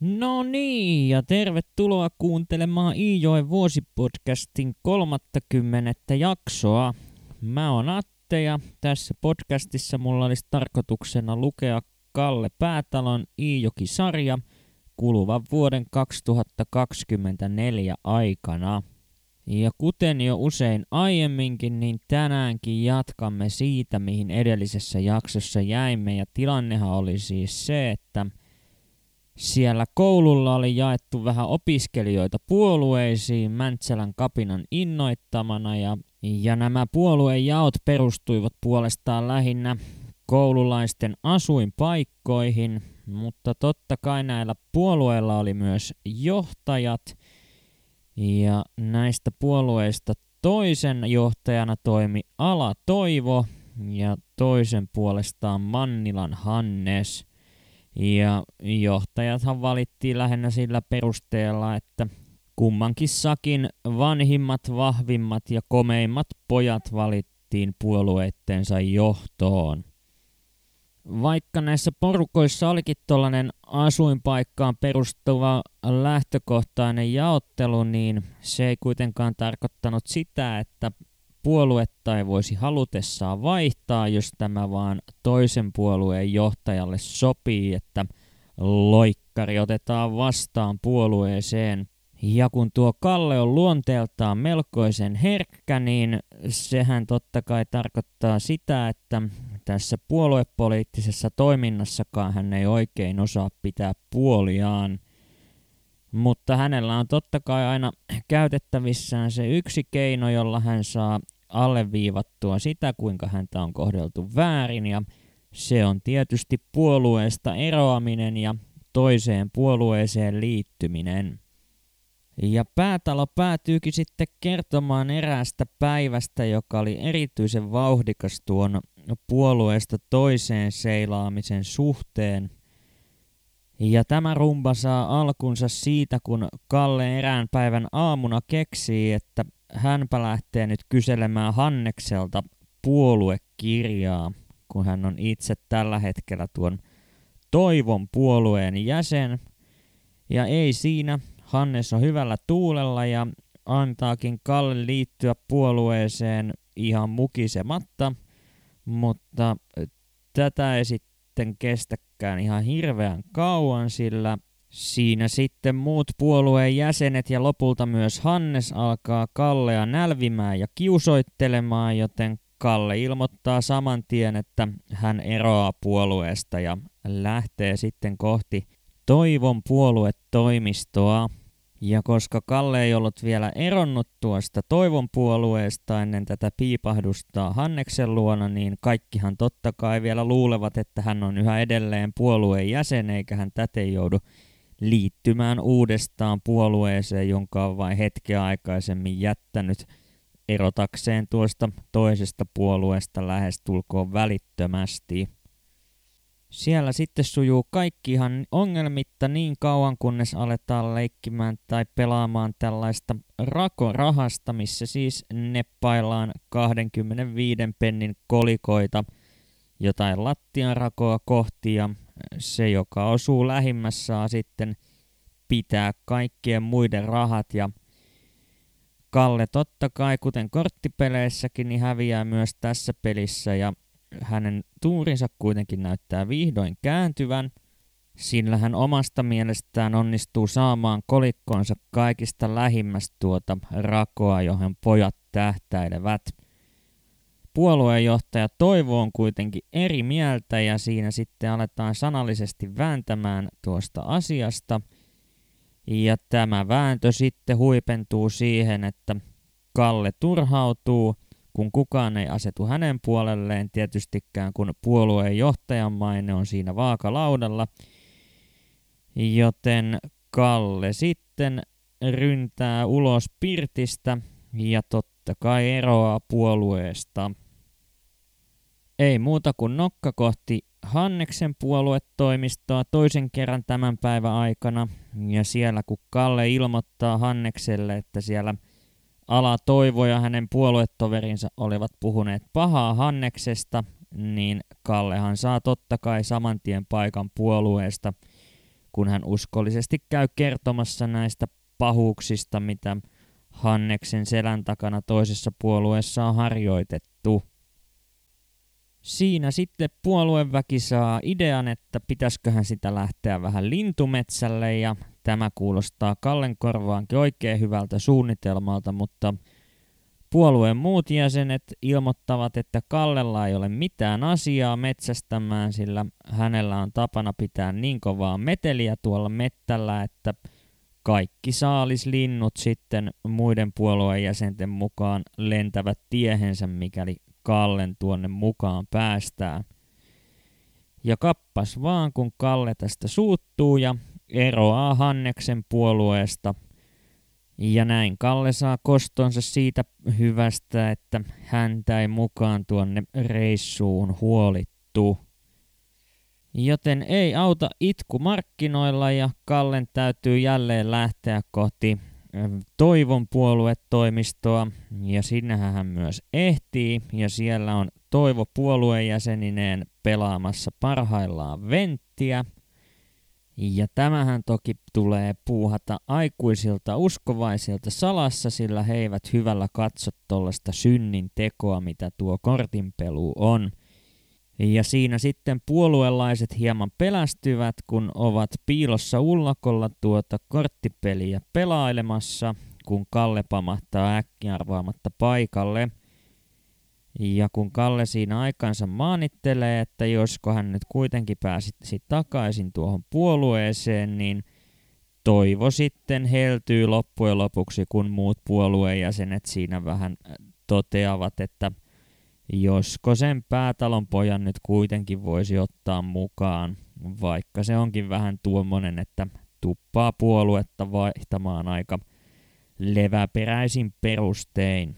No niin, ja tervetuloa kuuntelemaan Iijoen vuosipodcastin 30. jaksoa. Mä oon Atte ja tässä podcastissa mulla olisi tarkoituksena lukea Kalle Päätalon Iijoki-sarja kuluvan vuoden 2024 aikana. Ja kuten jo usein aiemminkin, niin tänäänkin jatkamme siitä, mihin edellisessä jaksossa jäimme. Ja tilannehan oli siis se, että siellä koululla oli jaettu vähän opiskelijoita puolueisiin Mäntsälän kapinan innoittamana ja, ja nämä puoluejaot perustuivat puolestaan lähinnä koululaisten asuinpaikkoihin, mutta totta kai näillä puolueilla oli myös johtajat. Ja näistä puolueista toisen johtajana toimi Ala Toivo ja toisen puolestaan Mannilan Hannes – ja johtajathan valittiin lähinnä sillä perusteella, että kummankin sakin vanhimmat, vahvimmat ja komeimmat pojat valittiin puolueittensa johtoon. Vaikka näissä porukoissa olikin tuollainen asuinpaikkaan perustuva lähtökohtainen jaottelu, niin se ei kuitenkaan tarkoittanut sitä, että puoluetta ei voisi halutessaan vaihtaa, jos tämä vaan toisen puolueen johtajalle sopii, että loikkari otetaan vastaan puolueeseen. Ja kun tuo Kalle on luonteeltaan melkoisen herkkä, niin sehän totta kai tarkoittaa sitä, että tässä puoluepoliittisessa toiminnassakaan hän ei oikein osaa pitää puoliaan. Mutta hänellä on totta kai aina käytettävissään se yksi keino, jolla hän saa alleviivattua sitä, kuinka häntä on kohdeltu väärin ja se on tietysti puolueesta eroaminen ja toiseen puolueeseen liittyminen. Ja päätalo päätyykin sitten kertomaan eräästä päivästä, joka oli erityisen vauhdikas tuon puolueesta toiseen seilaamisen suhteen. Ja tämä rumba saa alkunsa siitä, kun Kalle erään päivän aamuna keksii, että hänpä lähtee nyt kyselemään Hannekselta puoluekirjaa, kun hän on itse tällä hetkellä tuon Toivon puolueen jäsen. Ja ei siinä, Hannes on hyvällä tuulella ja antaakin Kalle liittyä puolueeseen ihan mukisematta, mutta tätä ei sitten kestäkään ihan hirveän kauan, sillä Siinä sitten muut puolueen jäsenet ja lopulta myös Hannes alkaa Kallea nälvimään ja kiusoittelemaan, joten Kalle ilmoittaa saman tien, että hän eroaa puolueesta ja lähtee sitten kohti Toivon puoluetoimistoa. Ja koska Kalle ei ollut vielä eronnut tuosta Toivon puolueesta ennen tätä piipahdusta Hanneksen luona, niin kaikkihan totta kai vielä luulevat, että hän on yhä edelleen puolueen jäsen, eikä hän täten joudu liittymään uudestaan puolueeseen, jonka on vain hetkeä aikaisemmin jättänyt erotakseen tuosta toisesta puolueesta lähestulkoon välittömästi. Siellä sitten sujuu kaikki ihan ongelmitta niin kauan, kunnes aletaan leikkimään tai pelaamaan tällaista rakorahasta, missä siis neppaillaan 25 pennin kolikoita jotain lattianrakoa kohti ja se, joka osuu lähimmässä, saa sitten pitää kaikkien muiden rahat ja Kalle totta kai, kuten korttipeleissäkin, niin häviää myös tässä pelissä ja hänen tuurinsa kuitenkin näyttää vihdoin kääntyvän, sillä hän omasta mielestään onnistuu saamaan kolikkonsa kaikista lähimmästä tuota rakoa, johon pojat tähtäilevät – Puolueenjohtaja Toivo on kuitenkin eri mieltä ja siinä sitten aletaan sanallisesti vääntämään tuosta asiasta. Ja tämä vääntö sitten huipentuu siihen, että Kalle turhautuu, kun kukaan ei asetu hänen puolelleen, tietystikään kun puolueen johtajan maine on siinä vaakalaudalla. Joten Kalle sitten ryntää ulos Pirtistä ja totta kai eroaa puolueesta. Ei muuta kuin nokka kohti Hanneksen puoluetoimistoa toisen kerran tämän päivän aikana. Ja siellä kun Kalle ilmoittaa Hannekselle, että siellä Ala Toivo ja hänen puoluetoverinsa olivat puhuneet pahaa Hanneksesta, niin Kallehan saa totta kai saman tien paikan puolueesta, kun hän uskollisesti käy kertomassa näistä pahuuksista, mitä Hanneksen selän takana toisessa puolueessa on harjoitettu. Siinä sitten puolueväki saa idean, että pitäisiköhän sitä lähteä vähän lintumetsälle ja tämä kuulostaa Kallen korvaankin oikein hyvältä suunnitelmalta, mutta puolueen muut jäsenet ilmoittavat, että Kallella ei ole mitään asiaa metsästämään, sillä hänellä on tapana pitää niin kovaa meteliä tuolla mettällä, että kaikki saalislinnut sitten muiden puolueen jäsenten mukaan lentävät tiehensä, mikäli Kallen tuonne mukaan päästään. Ja kappas vaan, kun Kalle tästä suuttuu ja eroaa Hanneksen puolueesta. Ja näin Kalle saa kostonsa siitä hyvästä, että häntä ei mukaan tuonne reissuun huolittu. Joten ei auta itku markkinoilla ja Kallen täytyy jälleen lähteä kohti Toivon puoluetoimistoa ja sinnehän hän myös ehtii ja siellä on Toivo puoluejäsenineen pelaamassa parhaillaan venttiä. Ja tämähän toki tulee puuhata aikuisilta uskovaisilta salassa, sillä he eivät hyvällä katso tuollaista synnin tekoa, mitä tuo kortinpelu on – ja siinä sitten puoluelaiset hieman pelästyvät, kun ovat piilossa ullakolla tuota korttipeliä pelailemassa, kun Kalle pamahtaa äkkiarvaamatta paikalle. Ja kun Kalle siinä aikansa maanittelee, että josko hän nyt kuitenkin pääsisi takaisin tuohon puolueeseen, niin toivo sitten heltyy loppujen lopuksi, kun muut puoluejäsenet siinä vähän toteavat, että – josko sen päätalon pojan nyt kuitenkin voisi ottaa mukaan, vaikka se onkin vähän tuommoinen, että tuppaa puoluetta vaihtamaan aika leväperäisin perustein.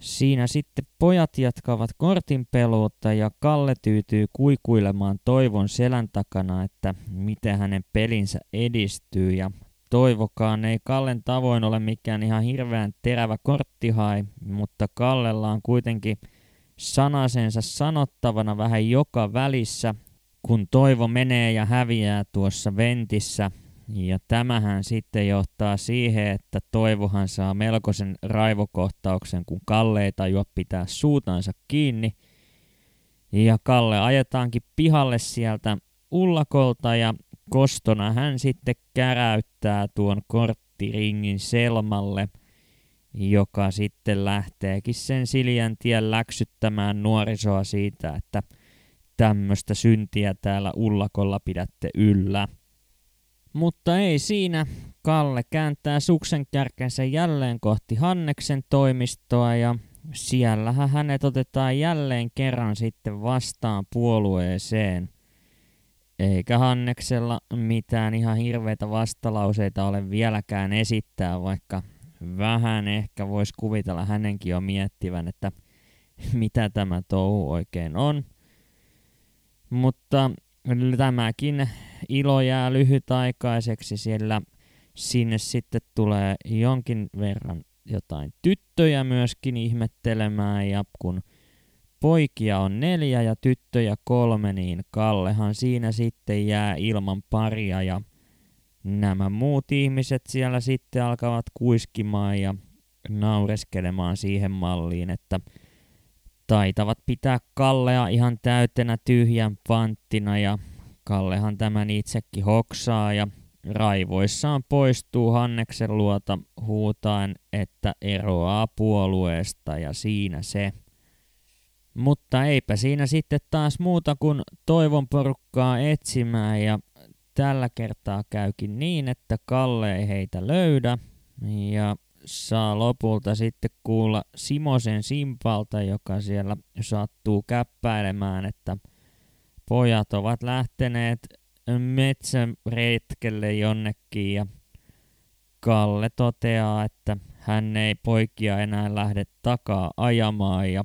Siinä sitten pojat jatkavat kortinpeluutta ja Kalle tyytyy kuikuilemaan Toivon selän takana, että miten hänen pelinsä edistyy ja Toivokaan ei Kallen tavoin ole mikään ihan hirveän terävä korttihai, mutta Kallella on kuitenkin – sanasensa sanottavana vähän joka välissä, kun toivo menee ja häviää tuossa ventissä. Ja tämähän sitten johtaa siihen, että toivohan saa melkoisen raivokohtauksen, kun Kalle ei tajua pitää suutansa kiinni. Ja Kalle ajetaankin pihalle sieltä ullakolta ja kostona hän sitten käräyttää tuon korttiringin Selmalle – joka sitten lähteekin sen Siljan tien läksyttämään nuorisoa siitä, että tämmöistä syntiä täällä ullakolla pidätte yllä. Mutta ei siinä. Kalle kääntää suksen kärkensä jälleen kohti Hanneksen toimistoa ja siellähän hänet otetaan jälleen kerran sitten vastaan puolueeseen. Eikä Hanneksella mitään ihan hirveitä vastalauseita ole vieläkään esittää, vaikka vähän ehkä voisi kuvitella hänenkin jo miettivän, että mitä tämä touhu oikein on. Mutta tämäkin ilo jää lyhytaikaiseksi, sillä sinne sitten tulee jonkin verran jotain tyttöjä myöskin ihmettelemään, ja kun poikia on neljä ja tyttöjä kolme, niin Kallehan siinä sitten jää ilman paria, ja nämä muut ihmiset siellä sitten alkavat kuiskimaan ja naureskelemaan siihen malliin, että taitavat pitää Kallea ihan täytenä tyhjän panttina ja Kallehan tämän itsekin hoksaa ja raivoissaan poistuu Hanneksen luota huutaen, että eroaa puolueesta ja siinä se. Mutta eipä siinä sitten taas muuta kuin toivon porukkaa etsimään ja Tällä kertaa käykin niin, että Kalle ei heitä löydä ja saa lopulta sitten kuulla Simosen Simpalta, joka siellä sattuu käppäilemään, että pojat ovat lähteneet metsäretkelle jonnekin ja Kalle toteaa, että hän ei poikia enää lähde takaa ajamaan ja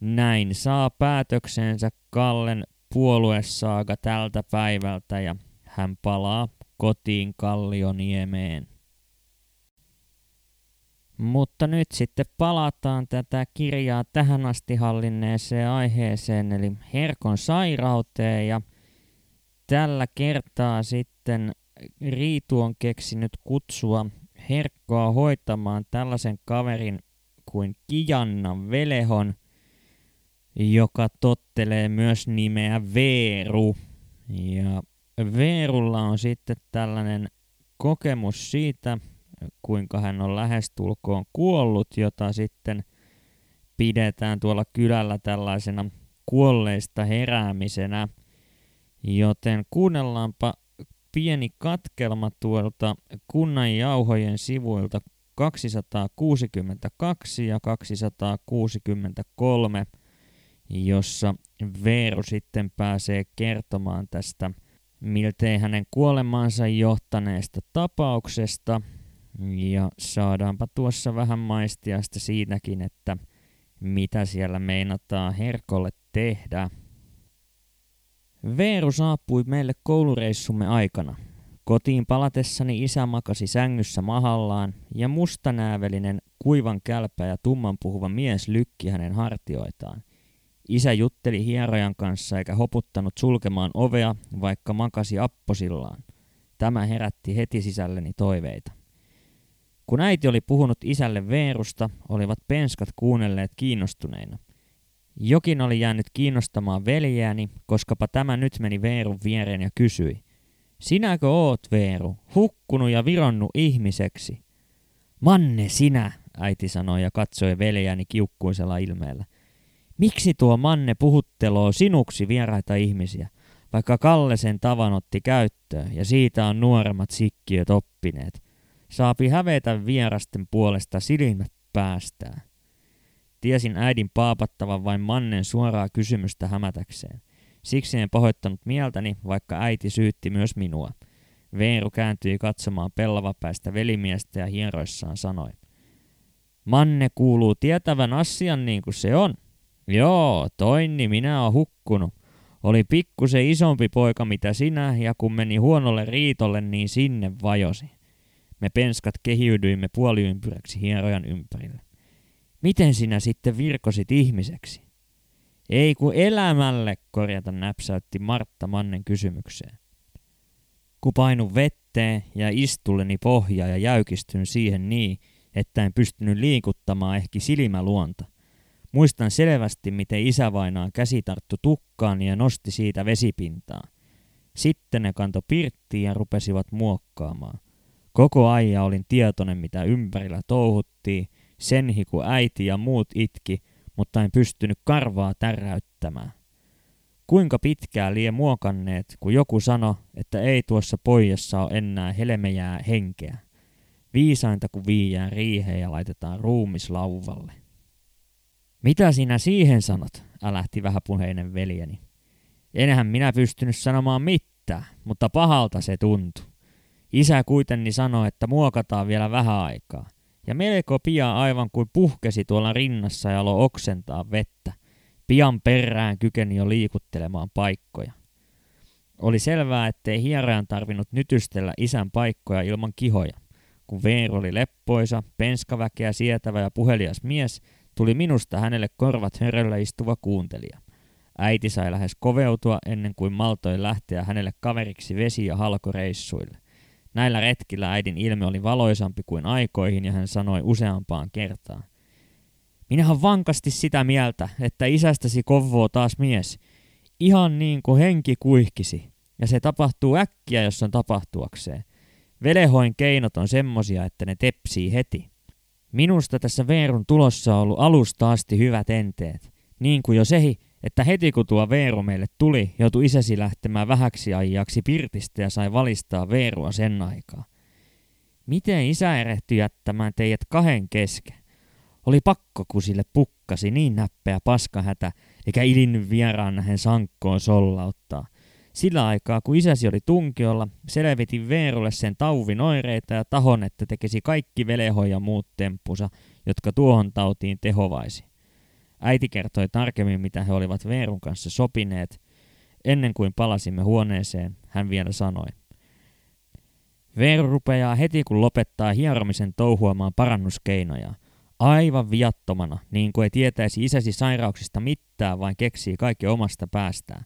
näin saa päätöksensä Kallen puoluesaaga tältä päivältä ja hän palaa kotiin Kallioniemeen. Mutta nyt sitten palataan tätä kirjaa tähän asti hallinneeseen aiheeseen, eli herkon sairauteen, ja tällä kertaa sitten Riitu on keksinyt kutsua Herkkoa hoitamaan tällaisen kaverin kuin Kijanna Velehon, joka tottelee myös nimeä Veeru. Ja Veerulla on sitten tällainen kokemus siitä, kuinka hän on lähestulkoon kuollut, jota sitten pidetään tuolla kylällä tällaisena kuolleista heräämisenä. Joten kuunnellaanpa pieni katkelma tuolta kunnan jauhojen sivuilta 262 ja 263, jossa Veeru sitten pääsee kertomaan tästä miltei hänen kuolemaansa johtaneesta tapauksesta. Ja saadaanpa tuossa vähän maistiasta siitäkin, että mitä siellä meinataan Herkolle tehdä. Veeru saapui meille koulureissumme aikana. Kotiin palatessani isä makasi sängyssä mahallaan ja mustanäävelinen, kuivan kälpä ja tumman puhuva mies lykki hänen hartioitaan. Isä jutteli hierojan kanssa eikä hoputtanut sulkemaan ovea, vaikka makasi apposillaan. Tämä herätti heti sisälleni toiveita. Kun äiti oli puhunut isälle Veerusta, olivat penskat kuunnelleet kiinnostuneina. Jokin oli jäänyt kiinnostamaan veljeäni, koskapa tämä nyt meni Veerun viereen ja kysyi. Sinäkö oot, Veeru, hukkunut ja vironnut ihmiseksi? Manne sinä, äiti sanoi ja katsoi veljääni kiukkuisella ilmeellä. Miksi tuo Manne puhutteloo sinuksi vieraita ihmisiä, vaikka Kalle sen tavan otti käyttöön ja siitä on nuoremmat sikkiöt oppineet? Saapi hävetä vierasten puolesta silmät päästään. Tiesin äidin paapattavan vain Mannen suoraa kysymystä hämätäkseen. Siksi en pahoittanut mieltäni, vaikka äiti syytti myös minua. Veeru kääntyi katsomaan pellavapäistä velimiestä ja hieroissaan sanoi. Manne kuuluu tietävän asian niin kuin se on. Joo, toinni minä oon hukkunut. Oli pikkusen isompi poika mitä sinä, ja kun meni huonolle riitolle, niin sinne vajosi. Me penskat kehiydyimme puoliympyräksi hierojan ympärille. Miten sinä sitten virkosit ihmiseksi? Ei kun elämälle, korjata näpsäytti Martta Mannen kysymykseen. Kun painun vetteen ja istulleni pohjaa ja jäykistyn siihen niin, että en pystynyt liikuttamaan ehkä silmäluonta. Muistan selvästi, miten isävainaan käsi tarttu tukkaan ja nosti siitä vesipintaa. Sitten ne kanto pirttiin ja rupesivat muokkaamaan. Koko ajan olin tietoinen, mitä ympärillä touhuttiin, senhi kun äiti ja muut itki, mutta en pystynyt karvaa täräyttämään. Kuinka pitkää lie muokanneet, kun joku sanoi, että ei tuossa pojassa ole enää helmejää henkeä. Viisainta kun viiään riiheen ja laitetaan ruumis lauvalle. Mitä sinä siihen sanot, älähti vähäpuheinen veljeni. Enhän minä pystynyt sanomaan mitään, mutta pahalta se tuntui. Isä kuitenkin sanoi, että muokataan vielä vähän aikaa. Ja melko pian aivan kuin puhkesi tuolla rinnassa ja alo oksentaa vettä. Pian perään kykeni jo liikuttelemaan paikkoja. Oli selvää, ettei hierojan tarvinnut nytystellä isän paikkoja ilman kihoja. Kun Veeru oli leppoisa, penskaväkeä sietävä ja puhelias mies, tuli minusta hänelle korvat höröllä istuva kuuntelija. Äiti sai lähes koveutua ennen kuin maltoi lähteä hänelle kaveriksi vesi- ja halkoreissuille. Näillä retkillä äidin ilme oli valoisampi kuin aikoihin ja hän sanoi useampaan kertaan. Minä on vankasti sitä mieltä, että isästäsi kovoo taas mies. Ihan niin kuin henki kuihkisi. Ja se tapahtuu äkkiä, jos on tapahtuakseen. Velehoin keinot on semmosia, että ne tepsii heti. Minusta tässä Veerun tulossa on ollut alusta asti hyvät enteet. Niin kuin jo sehi, että heti kun tuo Veeru meille tuli, joutui isäsi lähtemään vähäksi ajaksi Pirtistä ja sai valistaa Veerua sen aikaa. Miten isä erehtyi jättämään teidät kahden kesken? Oli pakko, kun sille pukkasi niin näppeä paskahätä, eikä ilinnyt vieraan nähen sankkoon sollauttaa. Sillä aikaa, kun isäsi oli tunkiolla, selvitin Veerulle sen tauvin oireita ja tahon, että tekisi kaikki veleho ja muut temppunsa, jotka tuohon tautiin tehovaisi. Äiti kertoi tarkemmin, mitä he olivat Veerun kanssa sopineet. Ennen kuin palasimme huoneeseen, hän vielä sanoi. Veeru rupeaa heti kun lopettaa hieromisen touhuamaan parannuskeinoja. Aivan viattomana, niin kuin ei tietäisi isäsi sairauksista mitään, vain keksii kaikki omasta päästään.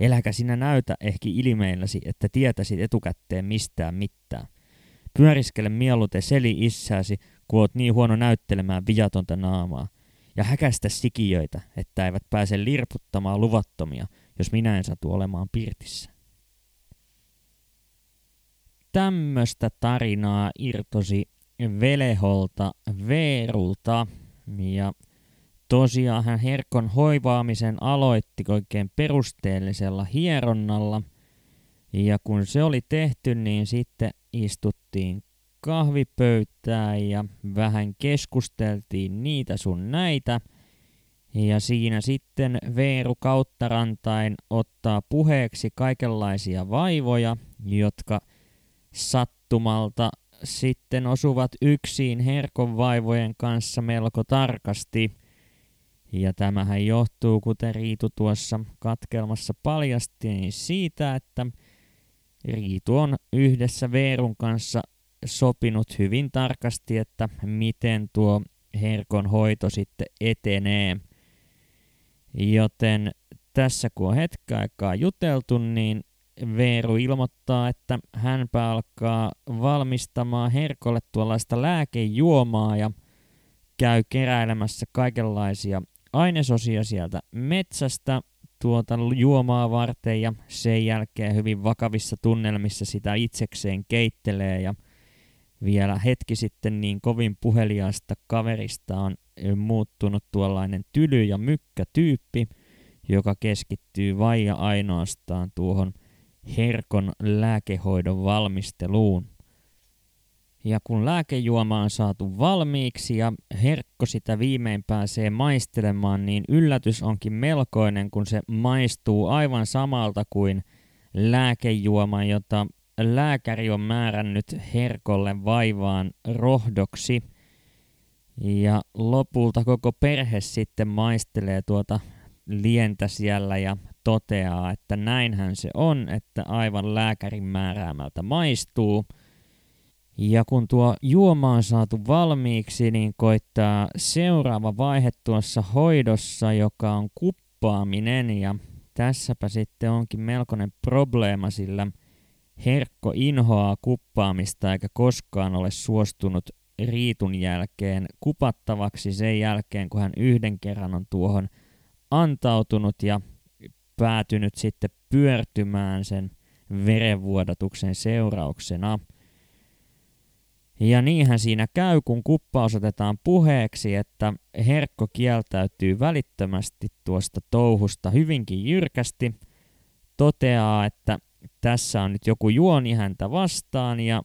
Eläkä sinä näytä ehkä ilmeilläsi, että tietäisit etukäteen mistään mitään. Pyöriskele mieluiten seli issäsi, kun oot niin huono näyttelemään viatonta naamaa. Ja häkästä sikiöitä, että eivät pääse lirputtamaan luvattomia, jos minä en satu olemaan pirtissä. Tämmöstä tarinaa irtosi Veleholta Veerulta ja tosiaan hän herkon hoivaamisen aloitti oikein perusteellisella hieronnalla. Ja kun se oli tehty, niin sitten istuttiin kahvipöytään ja vähän keskusteltiin niitä sun näitä. Ja siinä sitten Veeru Kauttarantain ottaa puheeksi kaikenlaisia vaivoja, jotka sattumalta sitten osuvat yksin herkon vaivojen kanssa melko tarkasti. Ja tämähän johtuu, kuten Riitu tuossa katkelmassa paljasti, niin siitä, että Riitu on yhdessä Veerun kanssa sopinut hyvin tarkasti, että miten tuo herkon hoito sitten etenee. Joten tässä kun on hetken aikaa juteltu, niin Veeru ilmoittaa, että hänpä alkaa valmistamaan herkolle tuollaista lääkejuomaa ja käy keräilemässä kaikenlaisia ainesosia sieltä metsästä tuota juomaa varten ja sen jälkeen hyvin vakavissa tunnelmissa sitä itsekseen keittelee ja vielä hetki sitten niin kovin puheliaasta kaverista on muuttunut tuollainen tyly- ja mykkätyyppi, joka keskittyy vain ja ainoastaan tuohon herkon lääkehoidon valmisteluun. Ja kun lääkejuoma on saatu valmiiksi ja herkko sitä viimein pääsee maistelemaan, niin yllätys onkin melkoinen, kun se maistuu aivan samalta kuin lääkejuoma, jota lääkäri on määrännyt herkolle vaivaan rohdoksi. Ja lopulta koko perhe sitten maistelee tuota lientä siellä ja toteaa, että näinhän se on, että aivan lääkärin määräämältä maistuu. Ja kun tuo juoma on saatu valmiiksi, niin koittaa seuraava vaihe tuossa hoidossa, joka on kuppaaminen. Ja tässäpä sitten onkin melkoinen probleema, sillä Herkko inhoaa kuppaamista eikä koskaan ole suostunut riitun jälkeen kupattavaksi sen jälkeen, kun hän yhden kerran on tuohon antautunut ja päätynyt sitten pyörtymään sen verenvuodatuksen seurauksena. Ja niinhän siinä käy, kun kuppa osoitetaan puheeksi, että herkko kieltäytyy välittömästi tuosta touhusta hyvinkin jyrkästi, toteaa, että tässä on nyt joku juoni häntä vastaan ja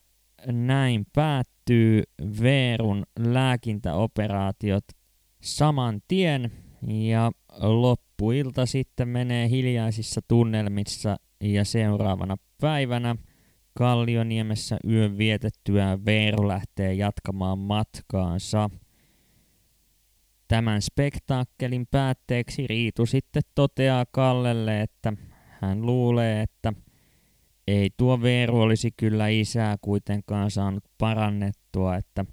näin päättyy Veerun lääkintäoperaatiot saman tien ja loppuilta sitten menee hiljaisissa tunnelmissa ja seuraavana päivänä Kallioniemessä yön vietettyä Veeru lähtee jatkamaan matkaansa. Tämän spektaakkelin päätteeksi Riitu sitten toteaa Kallelle, että hän luulee, että ei tuo Veeru olisi kyllä isää kuitenkaan saanut parannettua, että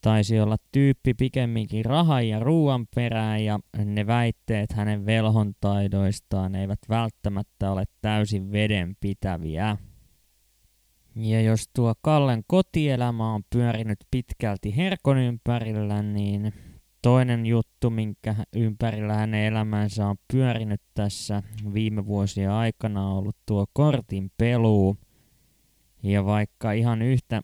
taisi olla tyyppi pikemminkin rahan ja ruuan perään ja ne väitteet hänen velhon taidoistaan eivät välttämättä ole täysin vedenpitäviä. Ja jos tuo Kallen kotielämä on pyörinyt pitkälti herkon ympärillä, niin toinen juttu, minkä ympärillä hänen elämänsä on pyörinyt tässä viime vuosien aikana, on ollut tuo kortin peluu. Ja vaikka ihan yhtä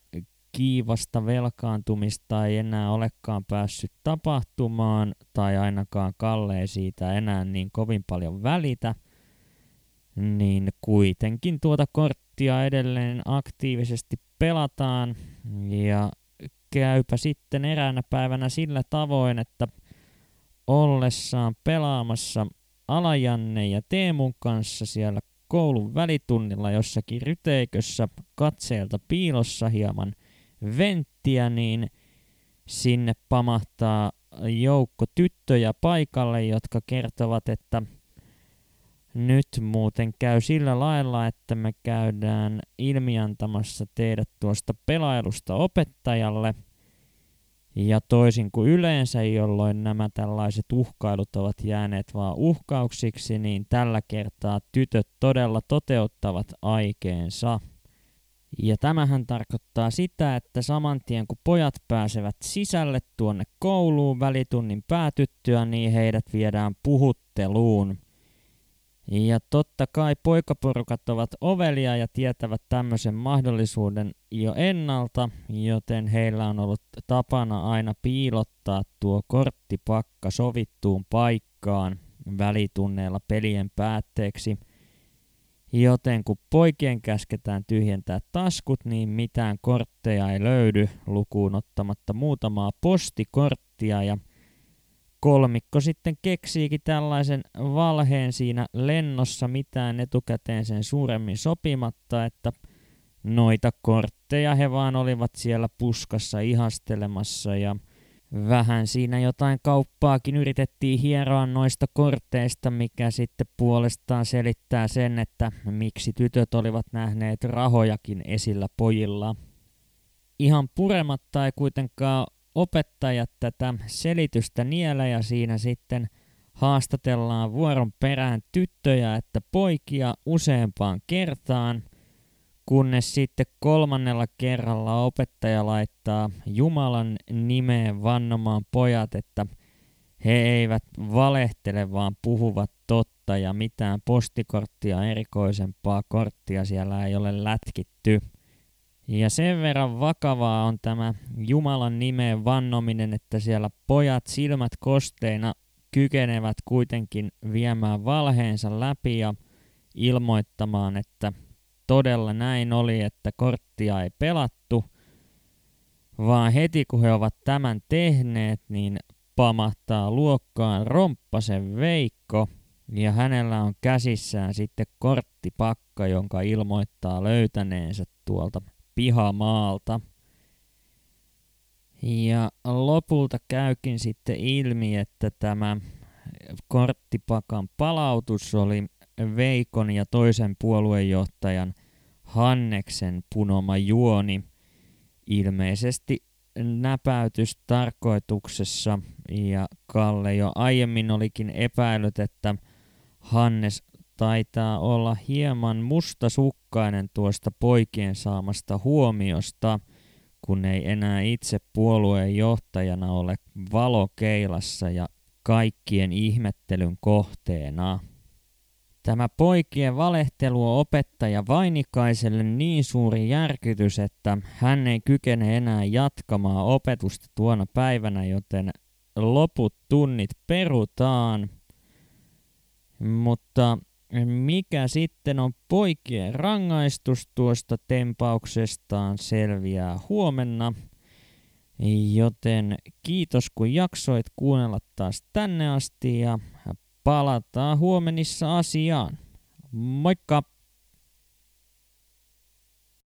kiivasta velkaantumista ei enää olekaan päässyt tapahtumaan, tai ainakaan Kalle ei siitä enää niin kovin paljon välitä, niin kuitenkin tuota korttia edelleen aktiivisesti pelataan, ja käypä sitten eräänä päivänä sillä tavoin, että ollessaan pelaamassa Alajanne ja Teemun kanssa siellä koulun välitunnilla jossakin ryteikössä katseelta piilossa hieman venttiä, niin sinne pamahtaa joukko tyttöjä paikalle, jotka kertovat, että nyt muuten käy sillä lailla, että me käydään ilmiantamassa teidät tuosta pelailusta opettajalle. Ja toisin kuin yleensä, jolloin nämä tällaiset uhkailut ovat jääneet vaan uhkauksiksi, niin tällä kertaa tytöt todella toteuttavat aikeensa. Ja tämähän tarkoittaa sitä, että saman tien kun pojat pääsevät sisälle tuonne kouluun välitunnin päätyttyä, niin heidät viedään puhutteluun. Ja totta kai poikaporukat ovat ovelia ja tietävät tämmöisen mahdollisuuden jo ennalta, joten heillä on ollut tapana aina piilottaa tuo korttipakka sovittuun paikkaan välitunneilla pelien päätteeksi. Joten kun poikien käsketään tyhjentää taskut, niin mitään kortteja ei löydy lukuun ottamatta muutamaa postikorttia ja kolmikko sitten keksiikin tällaisen valheen siinä lennossa mitään etukäteen sen suuremmin sopimatta, että noita kortteja he vaan olivat siellä puskassa ihastelemassa ja vähän siinä jotain kauppaakin yritettiin hieroa noista korteista, mikä sitten puolestaan selittää sen, että miksi tytöt olivat nähneet rahojakin esillä pojilla. Ihan purematta ei kuitenkaan opettajat tätä selitystä niellä ja siinä sitten haastatellaan vuoron perään tyttöjä että poikia useampaan kertaan, kunnes sitten kolmannella kerralla opettaja laittaa Jumalan nimeen vannomaan pojat, että he eivät valehtele, vaan puhuvat totta ja mitään postikorttia erikoisempaa korttia siellä ei ole lätkitty. Ja sen verran vakavaa on tämä Jumalan nimeen vannominen, että siellä pojat silmät kosteina kykenevät kuitenkin viemään valheensa läpi ja ilmoittamaan, että todella näin oli, että korttia ei pelattu, vaan heti kun he ovat tämän tehneet, niin pamahtaa luokkaan Romppasen Veikko, ja hänellä on käsissään sitten korttipakka, jonka ilmoittaa löytäneensä tuolta pihamaalta. Ja lopulta käykin sitten ilmi, että tämä korttipakan palautus oli Veikon ja toisen puoluejohtajan Hanneksen punoma juoni ilmeisesti näpäytystarkoituksessa ja Kalle jo aiemmin olikin epäillyt, että Hannes taitaa olla hieman mustasukkainen tuosta poikien saamasta huomiosta, kun ei enää itse puolueen johtajana ole valokeilassa ja kaikkien ihmettelyn kohteena. Tämä poikien valehtelu on opettaja Vainikaiselle niin suuri järkytys, että hän ei kykene enää jatkamaan opetusta tuona päivänä, joten loput tunnit perutaan. Mutta mikä sitten on poikien rangaistus tuosta tempauksestaan selviää huomenna. Joten kiitos kun jaksoit kuunnella taas tänne asti ja palataan huomenissa asiaan. Moikka!